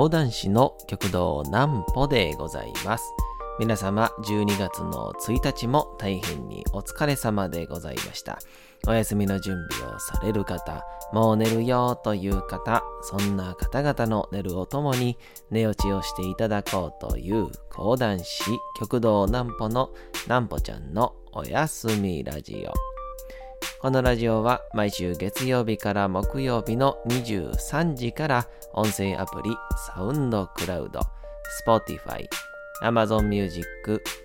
講談師の極道南歩でございます。皆様、12月の1日も大変にお疲れ様でございました。お休みの準備をされる方、もう寝るよという方、そんな方々の寝るをともに寝落ちをしていただこうという講談師極道南歩の南歩ちゃんのおやすみラジオ。このラジオは毎週月曜日から木曜日の23時から音声アプリサウンドクラウド、Spotify、Amazon Music、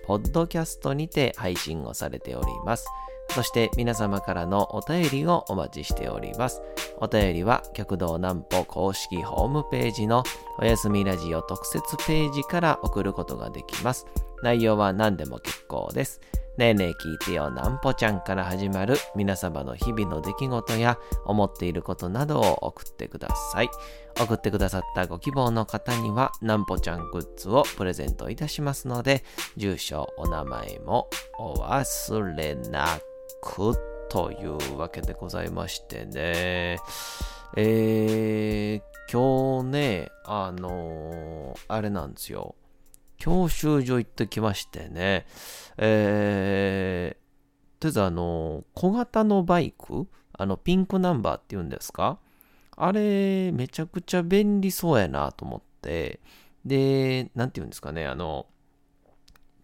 Podcast にて配信をされております。そして皆様からのお便りをお待ちしております。お便りは極道南歩公式ホームページのおやすみラジオ特設ページから送ることができます。内容は何でも結構です。ねえねえ聞いてよなんぽちゃんから始まる皆様の日々の出来事や思っていることなどを送ってください。送ってくださったご希望の方にはなんぽちゃんグッズをプレゼントいたしますので、住所、お名前もお忘れなくというわけでございましてね。えー、今日ね、あのー、あれなんですよ。教習所行ってきましてね、えー、とりあえずあの、小型のバイク、あの、ピンクナンバーっていうんですか？あれ、めちゃくちゃ便利そうやなと思って、で、なんていうんですかね、あの、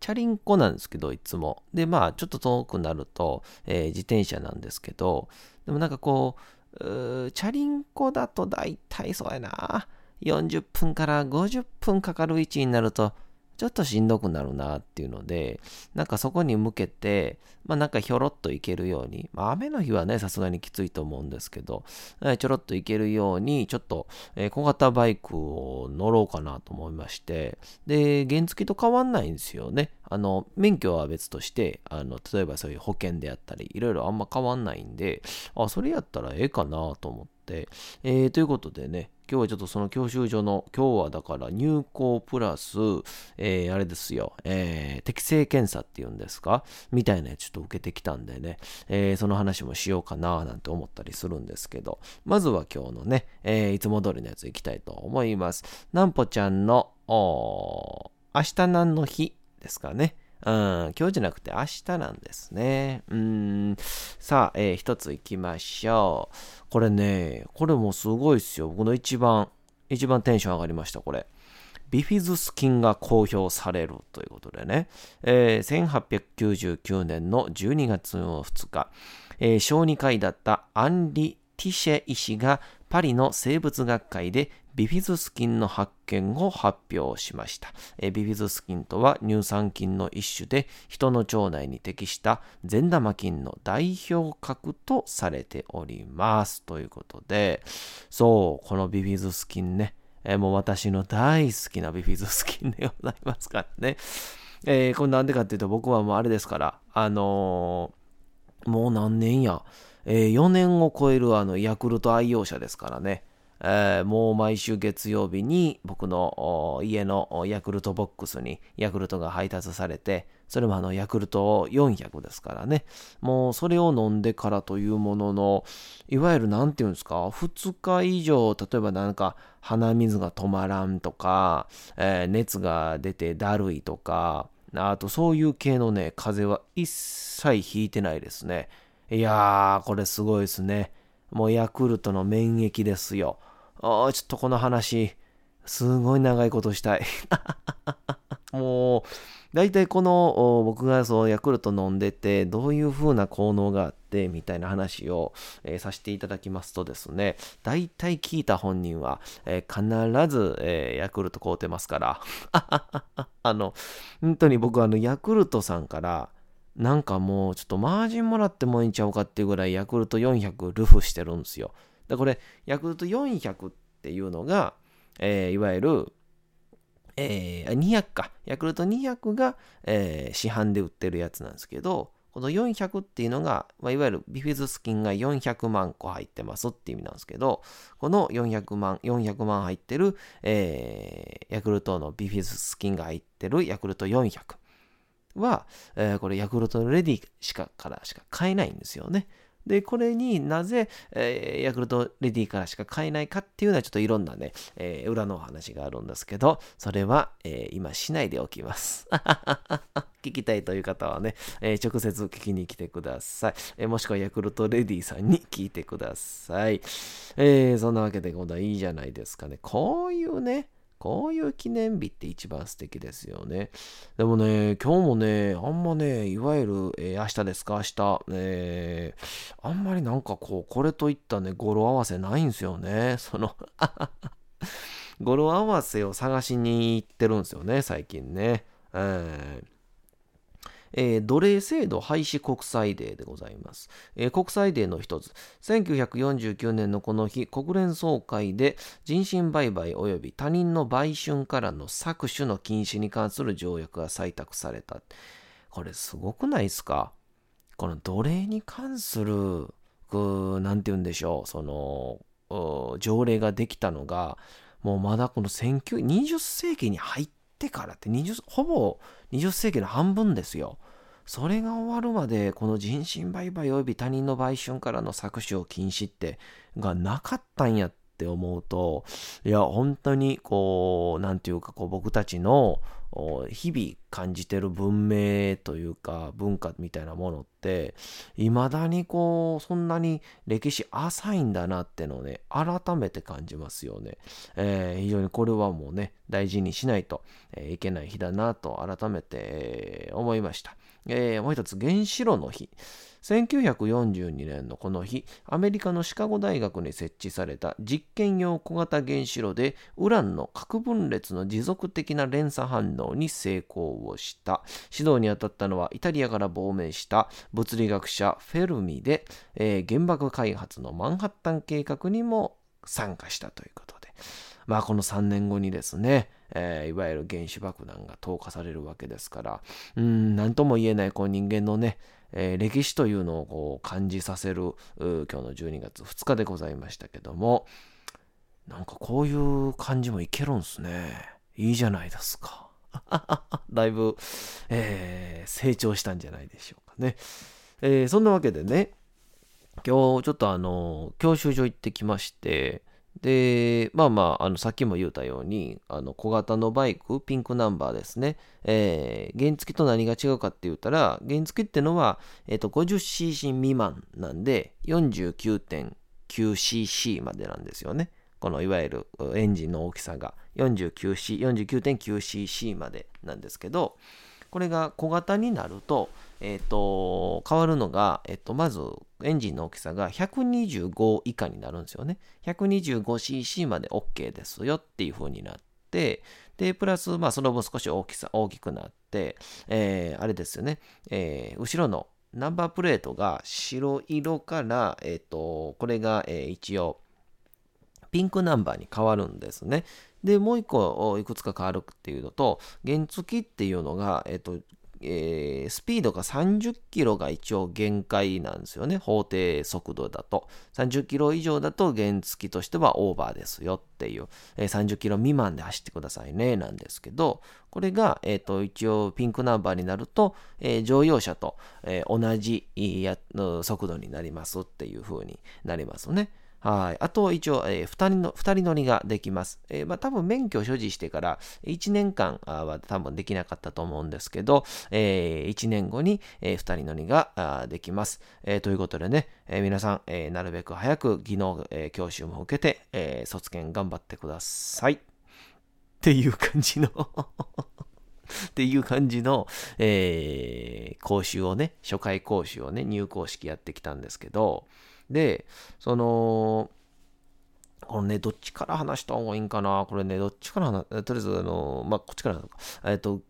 チャリンコなんですけど、いつも。で、まあ、ちょっと遠くなると、えー、自転車なんですけど、でもなんかこう、うチャリンコだと大体そうやな。40分から50分かかる位置になると、ちょっとしんどくなるなっていうので、なんかそこに向けて、まあなんかひょろっと行けるように、まあ雨の日はね、さすがにきついと思うんですけど、ちょろっと行けるように、ちょっと、えー、小型バイクを乗ろうかなと思いまして、で、原付と変わんないんですよね。あの、免許は別として、あの、例えばそういう保険であったり、いろいろあんま変わんないんで、あ、それやったらええかなと思って、えー、ということでね、今日はちょっとその教習所の、今日はだから入校プラス、えー、あれですよ、えー、適正検査っていうんですか？みたいなやつちょっと受けてきたんでね、えー、その話もしようかななんて思ったりするんですけど、まずは今日のね、え、いつも通りのやついきたいと思います。なんぽちゃんの、明日何の日？ですかね。うん、今日じゃなくて明日なんですね。うん。さあ、えー、一つ行きましょう。これね、これもすごいっすよ。僕の一番、一番テンション上がりました、これ。ビフィズス菌が公表されるということでね、えー、1899年の12月の2日、えー、小児科医だったアンリ・ティシェ医師がパリの生物学会でビフィズス菌の発見を発表しました。えビフィズス菌とは乳酸菌の一種で人の腸内に適した善玉菌の代表格とされております。ということで、そう、このビフィズス菌ね、えもう私の大好きなビフィズス菌でございますからね。えー、これなんでかっていうと僕はもうあれですから、あのー、もう何年や、えー、4年を超えるあのヤクルト愛用者ですからね。えー、もう毎週月曜日に僕の家のヤクルトボックスにヤクルトが配達されて、それもあのヤクルト400ですからね。もうそれを飲んでからというものの、いわゆる何て言うんですか、2日以上、例えばなんか鼻水が止まらんとか、えー、熱が出てだるいとか、あとそういう系のね、風邪は一切ひいてないですね。いやー、これすごいですね。もうヤクルトの免疫ですよ。ああ、ちょっとこの話、すごい長いことしたい。もう、大体この僕がそうヤクルト飲んでて、どういう風な効能があって、みたいな話を、えー、させていただきますとですね、大体聞いた本人は、えー、必ず、えー、ヤクルト買うてますから。あの、本当に僕あのヤクルトさんから、なんかもうちょっとマージンもらってもいいんちゃうかっていうぐらいヤクルト400ルフしてるんですよ。で、これ、ヤクルト400っていうのが、えー、いわゆる、えー、200か。ヤクルト200が、えー、市販で売ってるやつなんですけど、この400っていうのが、まあ、いわゆるビフィズス菌が400万個入ってますって意味なんですけど、この400万、400万入ってる、えー、ヤクルトのビフィズス菌が入ってるヤクルト400は、えー、これヤクルトレディしかからしか買えないんですよね。で、これになぜ、えー、ヤクルトレディからしか買えないかっていうのはちょっといろんなね、えー、裏のお話があるんですけど、それは、えー、今しないでおきます。聞きたいという方はね、え直接聞きに来てください、えもしくはヤクルトレディさんに聞いてください。えーそんなわけで今度はいいじゃないですかね。こういうね、こういう記念日って一番素敵ですよね。でもね、今日もね、あんまね、いわゆる、えー、明日ですか、明日、えー、あんまりなんかこう、これといったね、語呂合わせないんですよね。その 語呂合わせを探しに行ってるんですよね、最近ね。えーえー、奴隷制度廃止国際デーでございます。えー、国際デーの一つ、1949年のこの日、国連総会で人身売買及び他人の売春からの搾取の禁止に関する条約が採択された。これすごくないですか？この奴隷に関する、なんて言うんでしょう、その、条例ができたのが、もうまだこの20世紀に入っててからって20、ほぼ20世紀の半分ですよ。それが終わるまで、この人身売買及び他人の売春からの搾取を禁止って、がなかったんやって思うと、いや、本当にこう、何て言うか、こう僕たちの日々感じてる文明というか文化みたいなものって未だにこうそんなに歴史浅いんだなってのをね改めて感じますよね、えー、非常にこれはもうね大事にしないと、いけない日だなと改めて、思いました、えもう一つ原子炉の日1942年のこの日、アメリカのシカゴ大学に設置された実験用小型原子炉でウランの核分裂の持続的な連鎖反応に成功をした。指導に当たったのはイタリアから亡命した物理学者フェルミで、えー、原爆開発のマンハッタン計画にも参加したということで。まあこの3年後にですね、えー、いわゆる原子爆弾が投下されるわけですから、うん、なんとも言えないこう人間のね、えー、歴史というのをこう感じさせる今日の12月2日でございましたけども、なんかこういう感じもいけるんすね。いいじゃないですか。だいぶ、えー、成長したんじゃないでしょうかね。えー、そんなわけでね、今日ちょっとあの、教習所行ってきまして、で、まあまあ、あのさっきも言ったように、あの小型のバイク、ピンクナンバーですね。えー、原付と何が違うかって言ったら、原付ってのは、えっ、ー、と、50cc 未満なんで、49.9cc までなんですよね。このいわゆるエンジンの大きさが 49C、49.9cc までなんですけど、これが小型になると、えっ、ー、と、変わるのが、えっ、ー、と、まず、エンジンの大きさが125以下になるんですよね。125cc まで OK ですよっていう風になって、で、プラス、まあ、その分少し大きさ、大きくなって、えー、あれですよね、えー、後ろのナンバープレートが白色から、えっ、ー、と、これが、えー、一応、ピンクナンバーに変わるんですね。で、もう一個いくつか変わるっていうのと、原付っていうのが、えっと、えー、スピードが30キロが一応限界なんですよね。法定速度だと。30キロ以上だと原付としてはオーバーですよっていう、えー、30キロ未満で走ってくださいねなんですけど、これが、えーと、一応ピンクナンバーになると、えー、乗用車と、え同じやの速度になりますっていう風になりますね。はい。あと、一応、えー、2人の、二人乗りができます。えー、まあ、多分免許を所持してから1年間は多分できなかったと思うんですけど、えー、1年後に、えー、2人乗りができます。えー、ということでね、えー、皆さん、えー、なるべく早く技能、えー、教習も受けて、えー、卒検頑張ってください。っていう感じの っていう感じの、えー、講習をね、初回講習をね、入講式やってきたんですけど、で、その、このね、どっちから話した方がいいんかな？これね、どっちから話、とりあえず、あの、まあ、こっちから。えっと、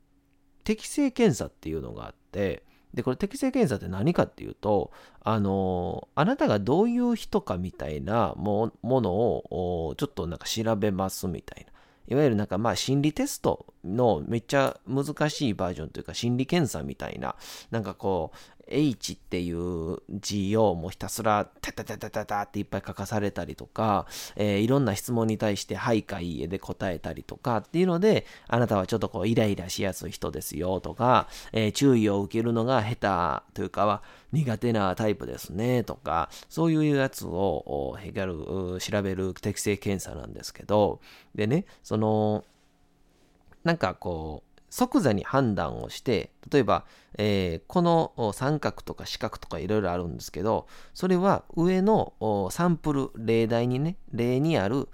適性検査っていうのがあって、で、これ適性検査って何かっていうと、あの、あなたがどういう人かみたいなものを、ちょっとなんか調べますみたいな。いわゆるなんかまあ心理テストのめっちゃ難しいバージョンというか心理検査みたいな、なんかこう、H っていう字をもうひたすらタタタタタタっていっぱい書かされたりとか、えー、いろんな質問に対してはいかいいえで答えたりとかっていうので、あなたはちょっとこうイライラしやすい人ですよとか、えー、注意を受けるのが下手というかは苦手なタイプですねとか、そういうやつをへがる、調べる適性検査なんですけど、でね、その、なんかこう、即座に判断をして、例えば、えー、この三角とか四角とかいろいろあるんですけど、それは上のサンプル、例題にね、例にある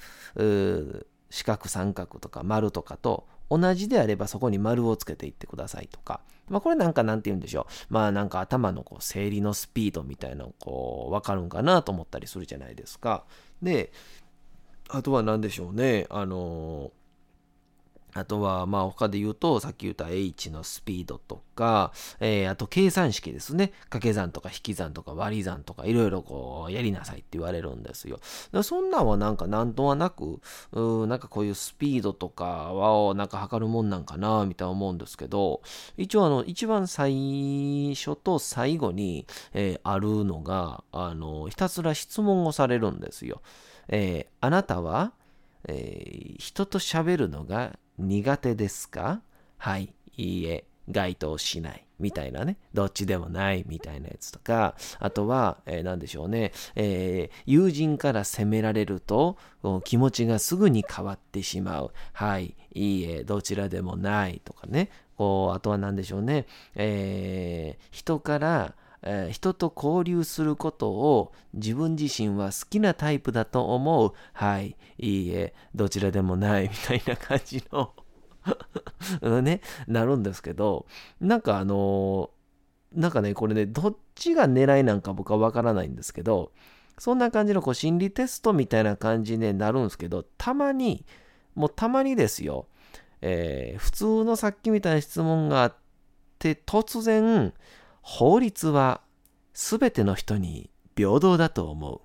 四角三角とか丸とかと同じであればそこに丸をつけていってくださいとか。まあこれなんかなんて言うんでしょう。まあなんか頭のこう整理のスピードみたいなのこうわかるんかなと思ったりするじゃないですか。で、あとは何でしょうね。あのあとは、まあ他で言うと、さっき言った H のスピードとか、えー、あと計算式ですね。掛け算とか引き算とか割り算とかいろいろこうやりなさいって言われるんですよ。そんなんはなんかなんとはなく、うなんかこういうスピードとかをなんか測るもんなんかな、みたいな思うんですけど、一応あの、一番最初と最後に、えー、あるのが、あの、ひたすら質問をされるんですよ。えー、あなたは、えー、人と喋るのが苦手ですか？はい、いいえ、該当しない。みたいなね、どっちでもないみたいなやつとか、あとは、えー、何でしょうね、えー、友人から責められると気持ちがすぐに変わってしまう。はい、いいえ、どちらでもないとかね、こうあとは何でしょうね、えー、人からえー、人と交流することを自分自身は好きなタイプだと思う。はい、いいえ、どちらでもない。みたいな感じの。ね、なるんですけど、なんかあのー、なんかね、これね、どっちが狙いなんか僕はわからないんですけど、そんな感じのこう心理テストみたいな感じになるんですけど、たまに、もうたまにですよ、えー、普通のさっきみたいな質問があって、突然、法律は全ての人に平等だと思う。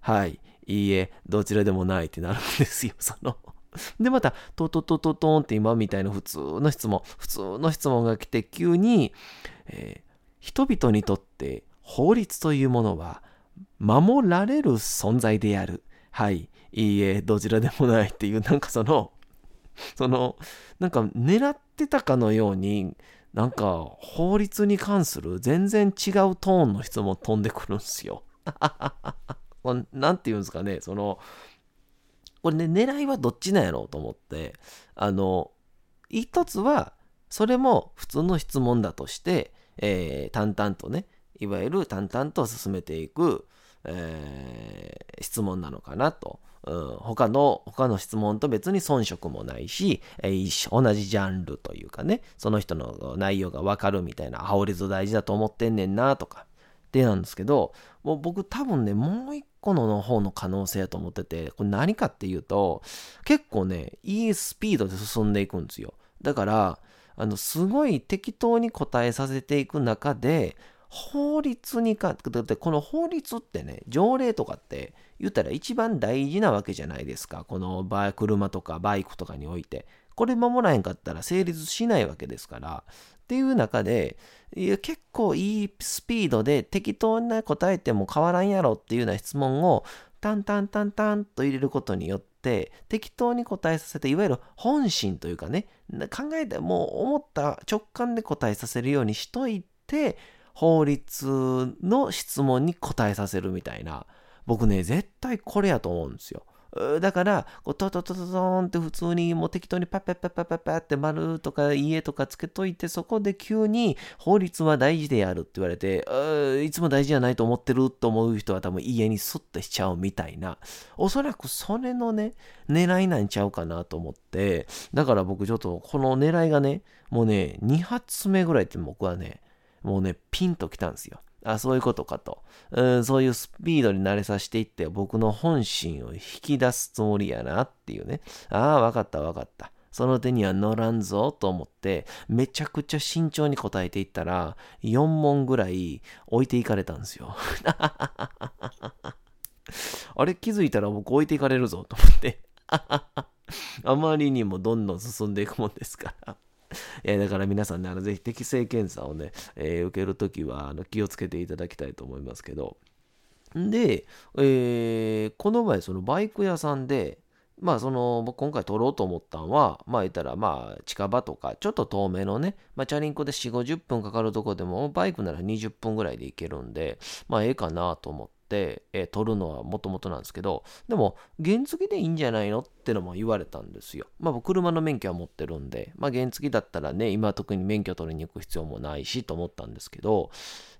はい。いいえ、どちらでもないってなるんですよ、その。で、また、トトトトトンって今みたいな普通の質問、普通の質問が来て、急に、えー、人々にとって法律というものは守られる存在である。はい。いいえ、どちらでもないっていう、なんかその、その、なんか狙ってたかのように、なんか法律に関する全然違うトーンの質問飛んでくるんですよ。なんて言うんですかね、その、これね、狙いはどっちなんやろうと思って、あの、一つは、それも普通の質問だとして、えー、淡々とね、いわゆる淡々と進めていく、えー、質問なのかなと。うん、他の、他の質問と別に遜色もないし、えー、同じジャンルというかね、その人の内容がわかるみたいな、法律大事だと思ってんねんなとか、ってなんですけど、もう僕多分ね、もう一個の方の可能性だと思ってて、これ何かっていうと、結構ね、いいスピードで進んでいくんですよ。だから、あの、すごい適当に答えさせていく中で、法律にか、だってこの法律ってね、条例とかって言ったら一番大事なわけじゃないですか。このバ車とかバイクとかにおいて。これ守らへんかったら成立しないわけですから。っていう中で、いや結構いいスピードで適当な答えても変わらんやろっていうような質問をタンタンタンタンと入れることによって適当に答えさせていわゆる本心というかね考えてもう思った直感で答えさせるようにしといて法律の質問に答えさせるみたいな。僕ね絶対これやと思うんですよ。だから、こうトトトトトンって普通にもう適当にパッパッパッパッパッパッって丸とか家とかつけといて、そこで急に法律は大事であるって言われて、いつも大事じゃないと思ってると思う人は多分家にスッとしちゃうみたいな、おそらくそれのね、狙いなんちゃうかなと思って、だから僕ちょっとこの狙いがね、もうね、2発目ぐらいって僕はね、もうね、ピンときたんですよ。あ、そういうことかと。うん、そういうスピードに慣れさせていって僕の本心を引き出すつもりやなっていうね。ああ、わかったわかった。その手には乗らんぞと思って、めちゃくちゃ慎重に答えていったら、4問ぐらい置いていかれたんですよ。あれ気づいたら僕置いていかれるぞと思って。あまりにもどんどん進んでいくもんですから。えだから皆さんね、あのぜひ適正検査をね、えー、受けるときはあの気をつけていただきたいと思いますけど。で、えー、この前そのバイク屋さんで、まあその今回撮ろうと思ったんは、まあ言ったらまあ近場とかちょっと遠めのね、まあチャリンコで4、50分かかるとこでもバイクなら20分ぐらいで行けるんで、まあええかなと思って、えー、取るのはもともとなんですけど、でも原付でいいんじゃないのってのも言われたんですよ。まあ僕車の免許は持ってるんで、まあ原付だったらね、今特に免許取りに行く必要もないしと思ったんですけど、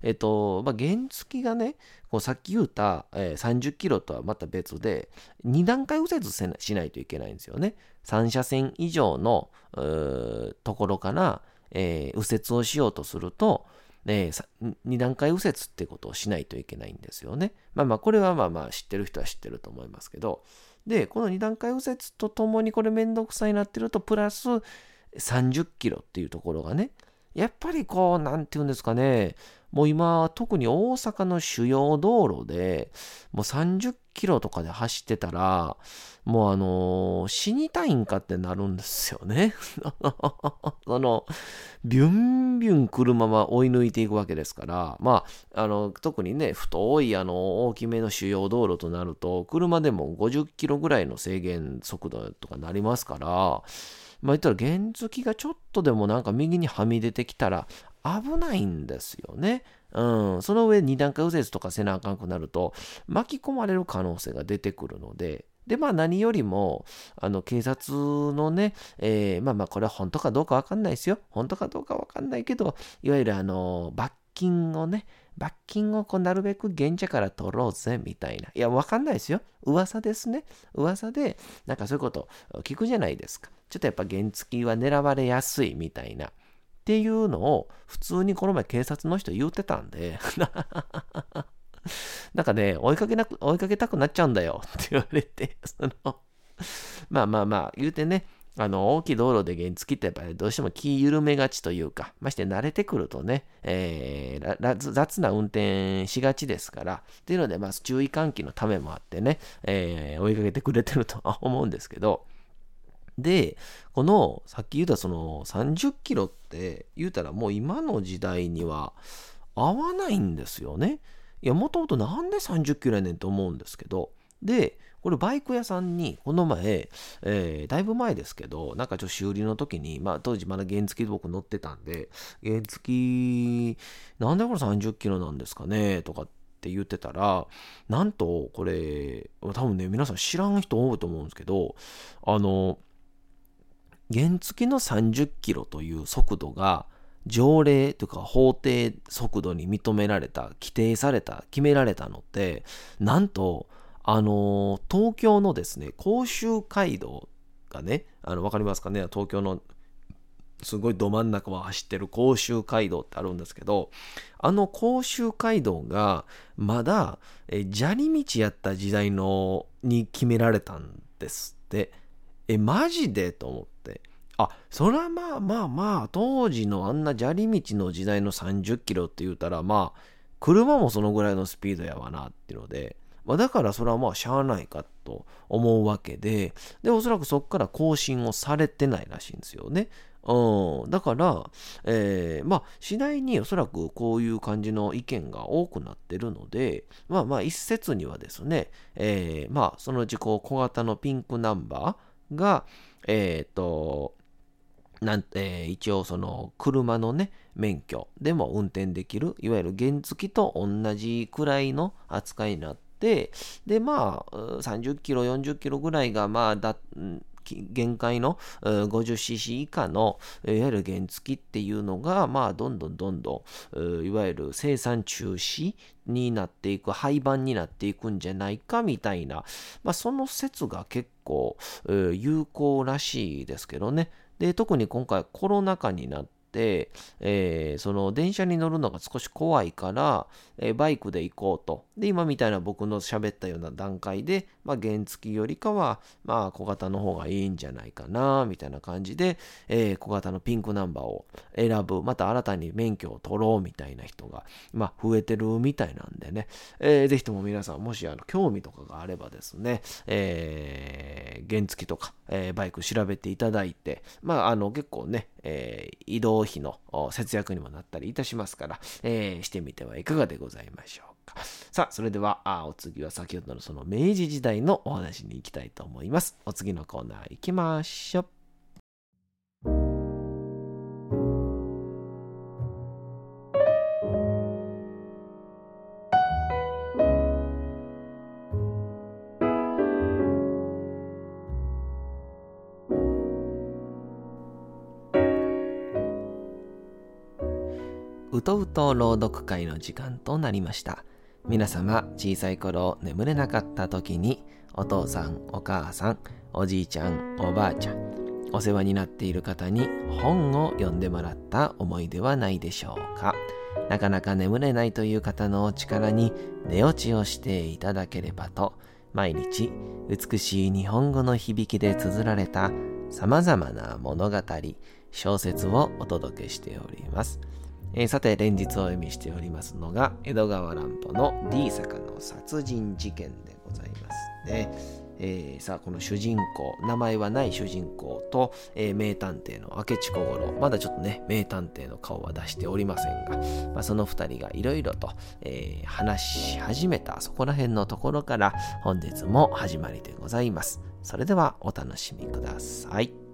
えっ、ー、と、まあ原付がね、こうさっき言った、えー、30キロとはまた別で、2段階右折しないといけないんですよね。3車線以上のところから、えー、右折をしようとすると、えー、2段階右折ってことをしないといけないんですよね。まあまあ、これはまあまあ知ってる人は知ってると思いますけど、で、この2段階右折とともにこれめんどくさいなってると、プラス30キロっていうところがね、やっぱりこう、なんていうんですかね、もう今、特に大阪の主要道路で、もう30キロとかで走ってたら、もうあのー、死にたいんかってなるんですよね。その、ビュンビュン車は追い抜いていくわけですから、まあ、あの、特にね、太いあの、大きめの主要道路となると、車でも50キロぐらいの制限速度とかなりますから、まあ言ったら原付がちょっとでもなんか右にはみ出てきたら危ないんですよね。うん、その上2段階右折とかせなあかんくなると巻き込まれる可能性が出てくるので、で、まあ何よりも、あの、警察のね、えー、まあまあこれは本当かどうかわかんないですよ。本当かどうかわかんないけど、いわゆるあの、罰金をね、罰金をこうなるべく現地から取ろうぜ、みたいな。いや、わかんないですよ。噂ですね。噂で、なんかそういうこと聞くじゃないですか。ちょっとやっぱ原付は狙われやすいみたいな。っていうのを普通にこの前警察の人言うてたんで なんかね、追いかけなく、追いかけたくなっちゃうんだよ って言われて、その、まあまあまあ、言うてね、あの、大きい道路で原付ってやっぱりどうしても気緩めがちというか、まして慣れてくるとね、えー、雑な運転しがちですから、っていうので、まあ注意喚起のためもあってね、えー、追いかけてくれてるとは思うんですけど、で、この、さっき言ったその30キロって言うたらもう今の時代には合わないんですよね。いや、もともとなんで30キロやねんと思うんですけど、で、これバイク屋さんにこの前、えー、だいぶ前ですけど、なんかちょっと修理の時に、まあ当時まだ原付で僕乗ってたんで、原付、なんでこれ30キロなんですかねとかって言ってたら、なんとこれ、多分ね、皆さん知らん人多いと思うんですけど、あの、原付の30キロという速度が条例というか法定速度に認められた、規定された、決められたのって、なんと、あの東京のですね、甲州街道がね、あの、わかりますかね、東京のすごいど真ん中を走ってる甲州街道ってあるんですけど、あの甲州街道がまだえ砂利道やった時代のに決められたんですって。え、マジで？と思って。あ、それはまあまあまあ、当時のあんな砂利道の時代の30キロって言うたら、まあ、車もそのぐらいのスピードやわなっていうので、まあ、だからそれはまあしゃあないかと思うわけで、で、おそらくそこから更新をされてないらしいんですよね。うん、だから、えー、まあ、次第におそらくこういう感じの意見が多くなってるので、まあまあ、一説にはですね、えー、まあ、そのうちこう小型のピンクナンバー、が、えっ、ー、と、なんえー、一応その車のね、免許でも運転できる、いわゆる原付と同じくらいの扱いになって、で、まあ、30キロ、40キロぐらいが、まあ、だ、限界の 50cc 以下のいわゆる原付っていうのが、まあ、どんどんどんどんいわゆる生産中止になっていく廃盤になっていくんじゃないかみたいな、まあ、その説が結構有効らしいですけどね。で特に今回コロナ禍になって、えー、その電車に乗るのが少し怖いから、えー、バイクで行こうと。で、今みたいな僕の喋ったような段階で、まあ、原付よりかは、まあ、小型の方がいいんじゃないかな、みたいな感じで、えー、小型のピンクナンバーを選ぶ、また新たに免許を取ろうみたいな人が、まあ、増えてるみたいなんでね、えー、ぜひとも皆さん、もしあの興味とかがあればですね、えー、原付とか、えー、バイク調べていただいて、まあ、あの、結構ね、えー、移動費の節約にもなったりいたしますから、えー、してみてはいかがでございましょうか。さあ、それでは、あお次は先ほどのその明治時代のお話に行きたいと思います。お次のコーナー行きましょう。うとうと朗読会の時間となりました。皆様、小さい頃眠れなかった時に、お父さん、お母さん、おじいちゃん、おばあちゃん、お世話になっている方に本を読んでもらった思いではないでしょうか。なかなか眠れないという方のお力に寝落ちをしていただければと、毎日美しい日本語の響きで綴られた様々な物語、小説をお届けしております。えー、さて、連日お読みしておりますのが、江戸川乱歩の D 坂の殺人事件でございますね。えー、さあ、この主人公、名前はない主人公と、えー、名探偵の明智小五郎、まだちょっとね、名探偵の顔は出しておりませんが、まあ、その二人がいろいろと、え、話し始めたそこら辺のところから本日も始まりでございます。それではお楽しみください。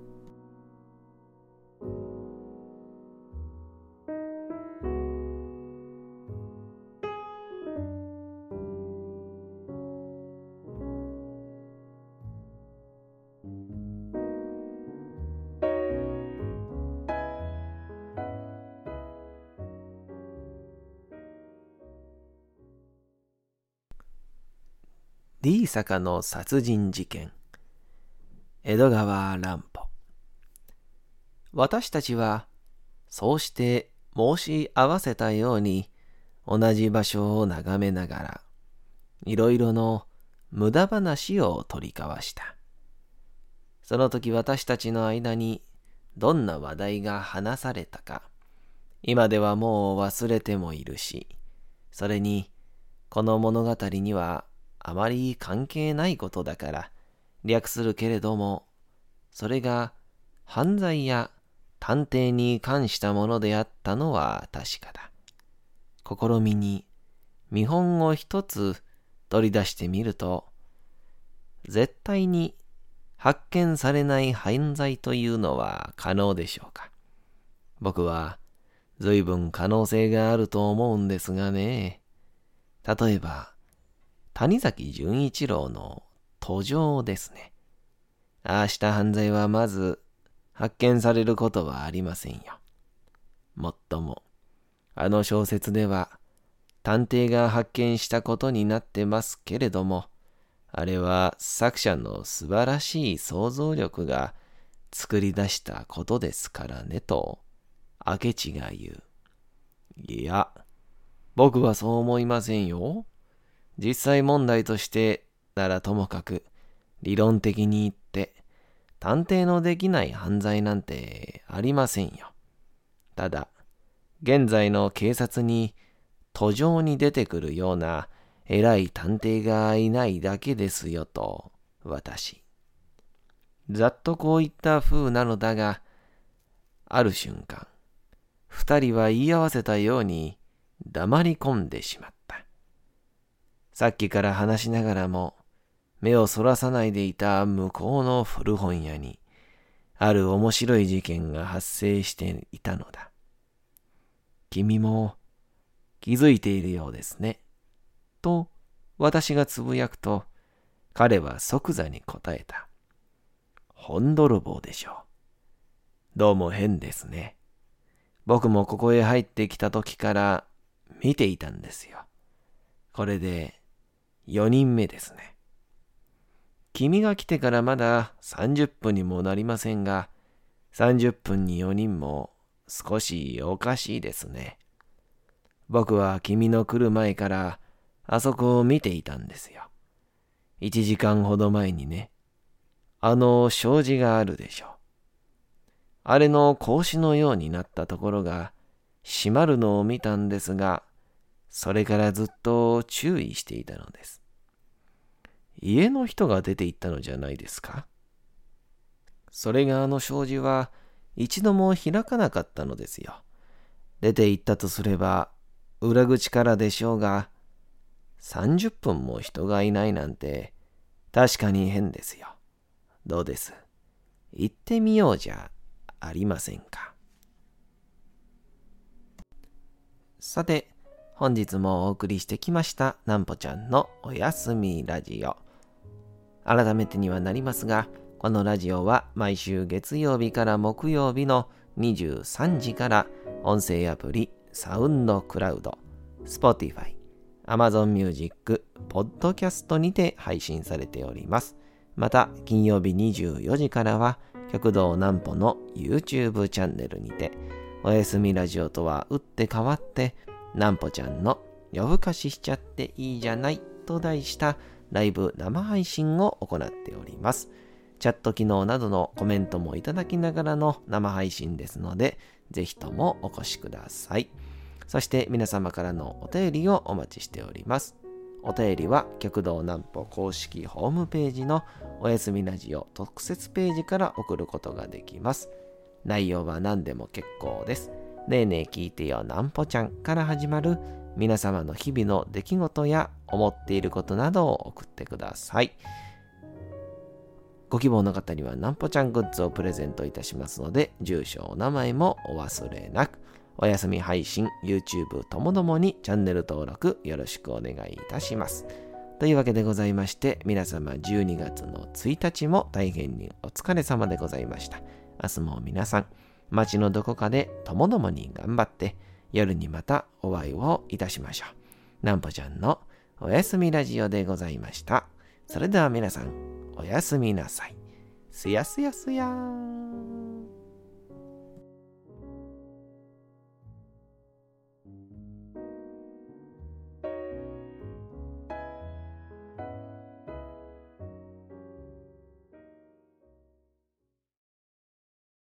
D 坂の殺人事件江戸川乱歩私たちはそうして申し合わせたように同じ場所を眺めながらいろいろの無駄話を取り交わした。その時私たちの間にどんな話題が話されたか今ではもう忘れてもいるしそれにこの物語にはあまり関係ないことだから略するけれども、それが犯罪や探偵に関したものであったのは確かだ。試みに見本を一つ取り出してみると、絶対に発見されない犯罪というのは可能でしょうか。僕は随分可能性があると思うんですがね。例えば、谷崎潤一郎の途上ですね。ああした犯罪はまず発見されることはありませんよ。もっとも、あの小説では探偵が発見したことになってますけれども、あれは作者の素晴らしい想像力が作り出したことですからねと、明智が言う。いや、僕はそう思いませんよ。実際問題としてならともかく理論的に言って探偵のできない犯罪なんてありませんよ。ただ、現在の警察に途上に出てくるような偉い探偵がいないだけですよと、私。ざっとこういった風なのだが、ある瞬間、二人は言い合わせたように黙り込んでしまった。さっきから話しながらも、目をそらさないでいた向こうの古本屋に、ある面白い事件が発生していたのだ。君も気づいているようですね。と私がつぶやくと、彼は即座に答えた。本泥棒でしょう。どうも変ですね。僕もここへ入ってきた時から見ていたんですよ。これで4人目ですね。君が来てからまだ30分にもなりませんが、30分に4人も少しおかしいですね。僕は君の来る前からあそこを見ていたんですよ。一時間ほど前にね、あの障子があるでしょう。あれの格子のようになったところが閉まるのを見たんですが、それからずっと注意していたのです。家の人が出て行ったのじゃないですか？それがあの障子は一度も開かなかったのですよ。出て行ったとすれば裏口からでしょうが、30分も人がいないなんて確かに変ですよ。どうです？行ってみようじゃありませんか。さて、本日もお送りしてきましたなんぽちゃんのおやすみラジオ。改めてにはなりますが、このラジオは毎週月曜日から木曜日の23時から音声アプリサウンドクラウド、Spotify、Amazon Music、Podcast にて配信されております。また、金曜日24時からは、極道南歩の YouTube チャンネルにて、おやすみラジオとは打って変わって、南歩ちゃんの夜更かししちゃっていいじゃないと題したライブ生配信を行っております。チャット機能などのコメントもいただきながらの生配信ですので、ぜひともお越しください。そして皆様からのお便りをお待ちしております。お便りは極道南歩公式ホームページのおやすみラジオ特設ページから送ることができます。内容は何でも結構です。ねえねえ聞いてよなんぽちゃんから始まる皆様の日々の出来事や思っていることなどを送ってください。ご希望の方にはなんぽちゃんグッズをプレゼントいたしますので、住所、お名前もお忘れなく。お休み配信、YouTube ともどもにチャンネル登録よろしくお願いいたします。というわけでございまして、皆様12月の1日も大変にお疲れ様でございました。明日も皆さん、街のどこかでともどもに頑張って、夜にまたお会いをいたしましょう。なんぽちゃんのおやすみラジオでございました。それでは皆さん、おやすみなさい。すやすやすやーん。